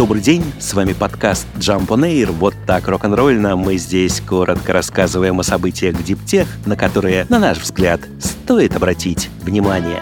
Добрый день, с вами подкаст Jump on Air. Вот так рок-н-ролльно мы здесь коротко рассказываем о событиях Диптех, на которые, на наш взгляд, стоит обратить внимание.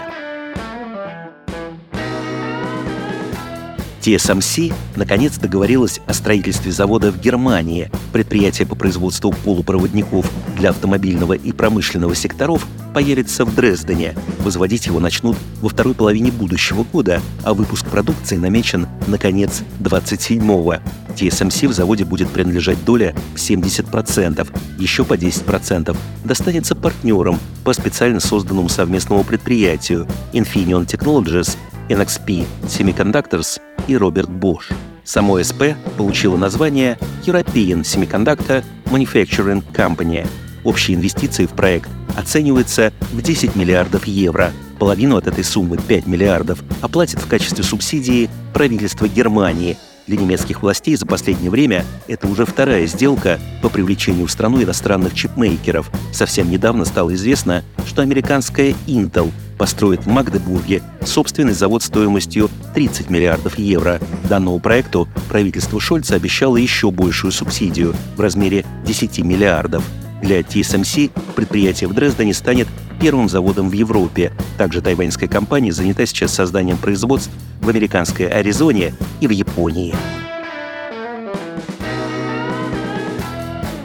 TSMC наконец договорилась о строительстве завода в Германии. Предприятие по производству полупроводников для автомобильного и промышленного секторов появится в Дрездене. Возводить его начнут во второй половине будущего года, а выпуск продукции намечен на конец 27-го. TSMC в заводе будет принадлежать доля в 70%, еще по 10% достанется партнерам по специально созданному совместному предприятию Infineon Technologies, NXP Semiconductors и Роберт Бош. Само СП получило название European Semiconductor Manufacturing Company. Общие инвестиции в проект оцениваются в 10 миллиардов евро. Половину от этой суммы, 5 миллиардов, оплатит в качестве субсидии правительство Германии. Для немецких властей за последнее время это уже вторая сделка по привлечению в страну иностранных чипмейкеров. Совсем недавно стало известно, что американская Intel построит в Магдебурге собственный завод стоимостью 30 миллиардов евро. Данному проекту правительство Шольца обещало еще большую субсидию в размере 10 миллиардов. Для TSMC предприятие в Дрездене станет первым заводом в Европе. Также тайваньская компания занята сейчас созданием производств в американской Аризоне и в Японии.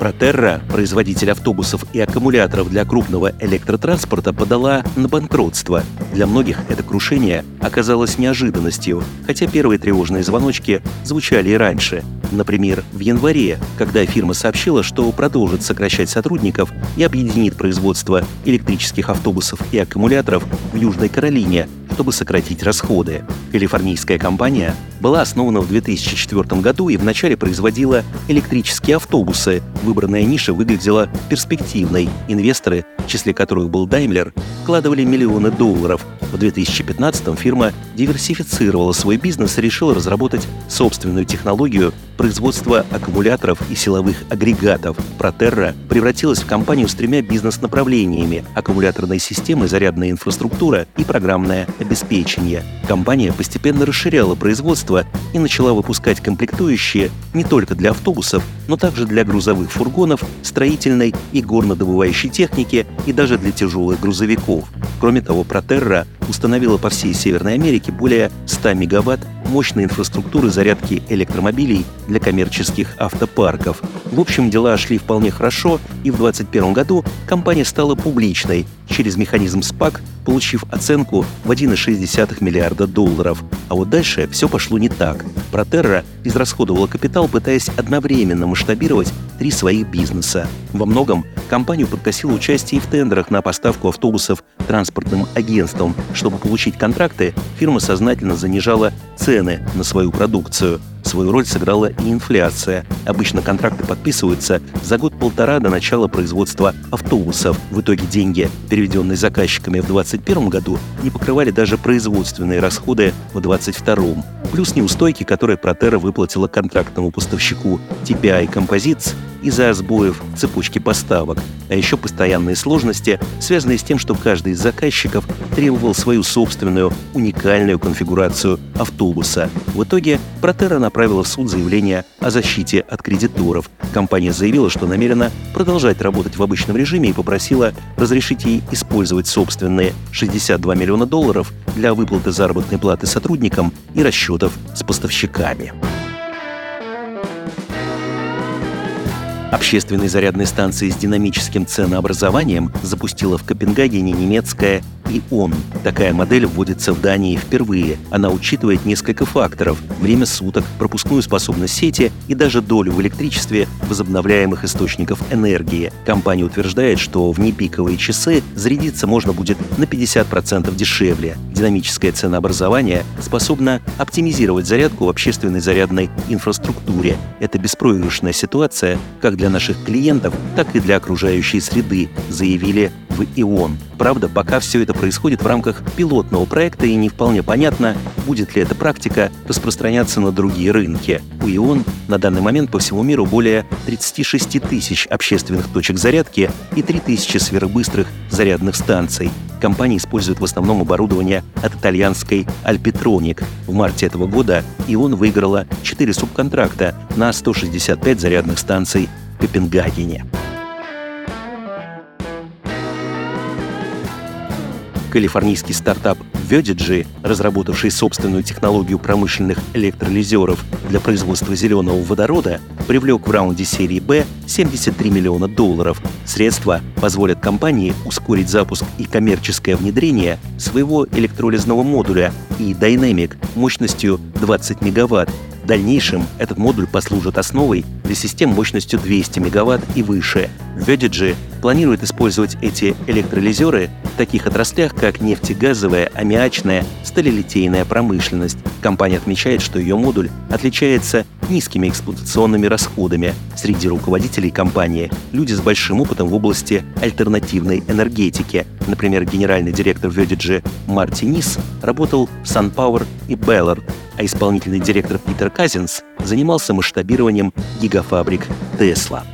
Протерра, производитель автобусов и аккумуляторов для крупного электротранспорта, подала на банкротство. Для многих это крушение оказалось неожиданностью, хотя первые тревожные звоночки звучали и раньше. Например, в январе, когда фирма сообщила, что продолжит сокращать сотрудников и объединит производство электрических автобусов и аккумуляторов в Южной Каролине, чтобы сократить расходы. Калифорнийская компания была основана в 2004 году и вначале производила электрические автобусы. Выбранная ниша выглядела перспективной. Инвесторы, в числе которых был Daimler, вкладывали миллионы долларов. В 2015 фирма диверсифицировала свой бизнес и решила разработать собственную технологию производства аккумуляторов и силовых агрегатов. Протерра превратилась в компанию с тремя бизнес-направлениями – аккумуляторная система, зарядная инфраструктура и программное обеспечение. Компания постепенно расширяла производство и начала выпускать комплектующие не только для автобусов, но также для грузовых фургонов, строительной и горнодобывающей техники и даже для тяжелых грузовиков. Кроме того, Протерра установила по всей Северной Америке более 100 мегаватт мощной инфраструктуры зарядки электромобилей для коммерческих автопарков. В общем, дела шли вполне хорошо, и в 2021 году компания стала публичной через механизм SPAC, получив оценку в 1,6 миллиарда долларов. А вот дальше все пошло не так. Протерра израсходовала капитал, пытаясь одновременно масштабировать три своих бизнеса. Во многом компанию подкосило участие в тендерах на поставку автобусов транспортным агентством. Чтобы получить контракты, фирма сознательно занижала цены на свою продукцию – Свою роль сыграла и инфляция. Обычно контракты подписываются за год-полтора до начала производства автобусов. В итоге деньги, переведенные заказчиками в 2021 году, не покрывали даже производственные расходы в 2022. Плюс неустойки, которые Протера выплатила контрактному поставщику TPI Composites из-за сбоев цепочки поставок, а еще постоянные сложности, связанные с тем, что каждый из заказчиков требовал свою собственную уникальную конфигурацию автобуса. В итоге Протера направила в суд заявление о защите от кредиторов. Компания заявила, что намерена продолжать работать в обычном режиме и попросила разрешить ей использовать собственные 62 миллиона долларов для выплаты заработной платы сотрудникам и расчетов с поставщиками. Общественной зарядной станции с динамическим ценообразованием запустила в Копенгагене немецкая ИОН. Такая модель вводится в Дании впервые. Она учитывает несколько факторов – время суток, пропускную способность сети и даже долю в электричестве возобновляемых источников энергии. Компания утверждает, что в непиковые часы зарядиться можно будет на 50% дешевле. Динамическое ценообразование способно оптимизировать зарядку в общественной зарядной инфраструктуре. Это беспроигрышная ситуация как для наших клиентов, так и для окружающей среды, заявили в ИОН. Правда, пока все это происходит в рамках пилотного проекта и не вполне понятно, будет ли эта практика распространяться на другие рынки. У ИОН на данный момент по всему миру более 36 тысяч общественных точек зарядки и 3 тысячи сверхбыстрых зарядных станций. Компания использует в основном оборудование от итальянской Alpitronic. В марте этого года ИОН выиграла 4 субконтракта на 165 зарядных станций в Копенгагене. Калифорнийский стартап Verdigy, разработавший собственную технологию промышленных электролизеров для производства зеленого водорода, привлек в раунде серии «Б» 73 миллиона долларов. Средства позволят компании ускорить запуск и коммерческое внедрение своего электролизного модуля и Dynamic мощностью 20 мегаватт в дальнейшем этот модуль послужит основой для систем мощностью 200 МВт и выше. Verdigy планирует использовать эти электролизеры в таких отраслях, как нефтегазовая, аммиачная, сталелитейная промышленность. Компания отмечает, что ее модуль отличается низкими эксплуатационными расходами. Среди руководителей компании люди с большим опытом в области альтернативной энергетики. Например, генеральный директор Verdigy Марти Нис работал в SunPower и Ballard, а исполнительный директор Питер Казинс занимался масштабированием гигафабрик Тесла.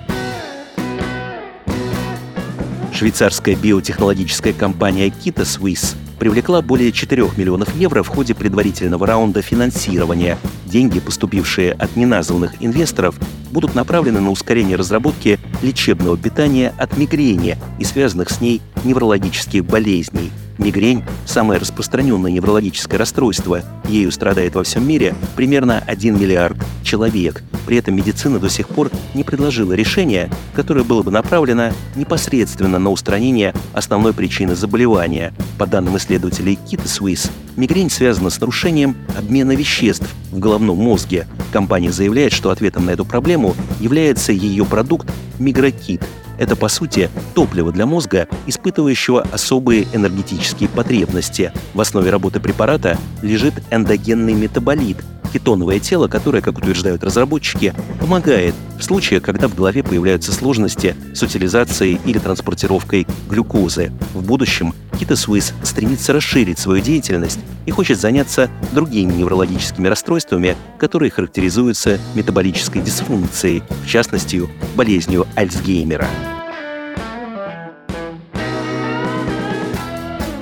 Швейцарская биотехнологическая компания Kita Swiss привлекла более 4 миллионов евро в ходе предварительного раунда финансирования. Деньги, поступившие от неназванных инвесторов, будут направлены на ускорение разработки лечебного питания от мигрени и связанных с ней неврологических болезней – Мигрень – самое распространенное неврологическое расстройство. Ею страдает во всем мире примерно 1 миллиард человек. При этом медицина до сих пор не предложила решения, которое было бы направлено непосредственно на устранение основной причины заболевания. По данным исследователей Kit Swiss, мигрень связана с нарушением обмена веществ в головном мозге. Компания заявляет, что ответом на эту проблему является ее продукт Мигрокит – это, по сути, топливо для мозга, испытывающего особые энергетические потребности. В основе работы препарата лежит эндогенный метаболит, кетоновое тело, которое, как утверждают разработчики, помогает в случае, когда в голове появляются сложности с утилизацией или транспортировкой глюкозы. В будущем Swiss стремится расширить свою деятельность и хочет заняться другими неврологическими расстройствами, которые характеризуются метаболической дисфункцией, в частности, болезнью Альцгеймера.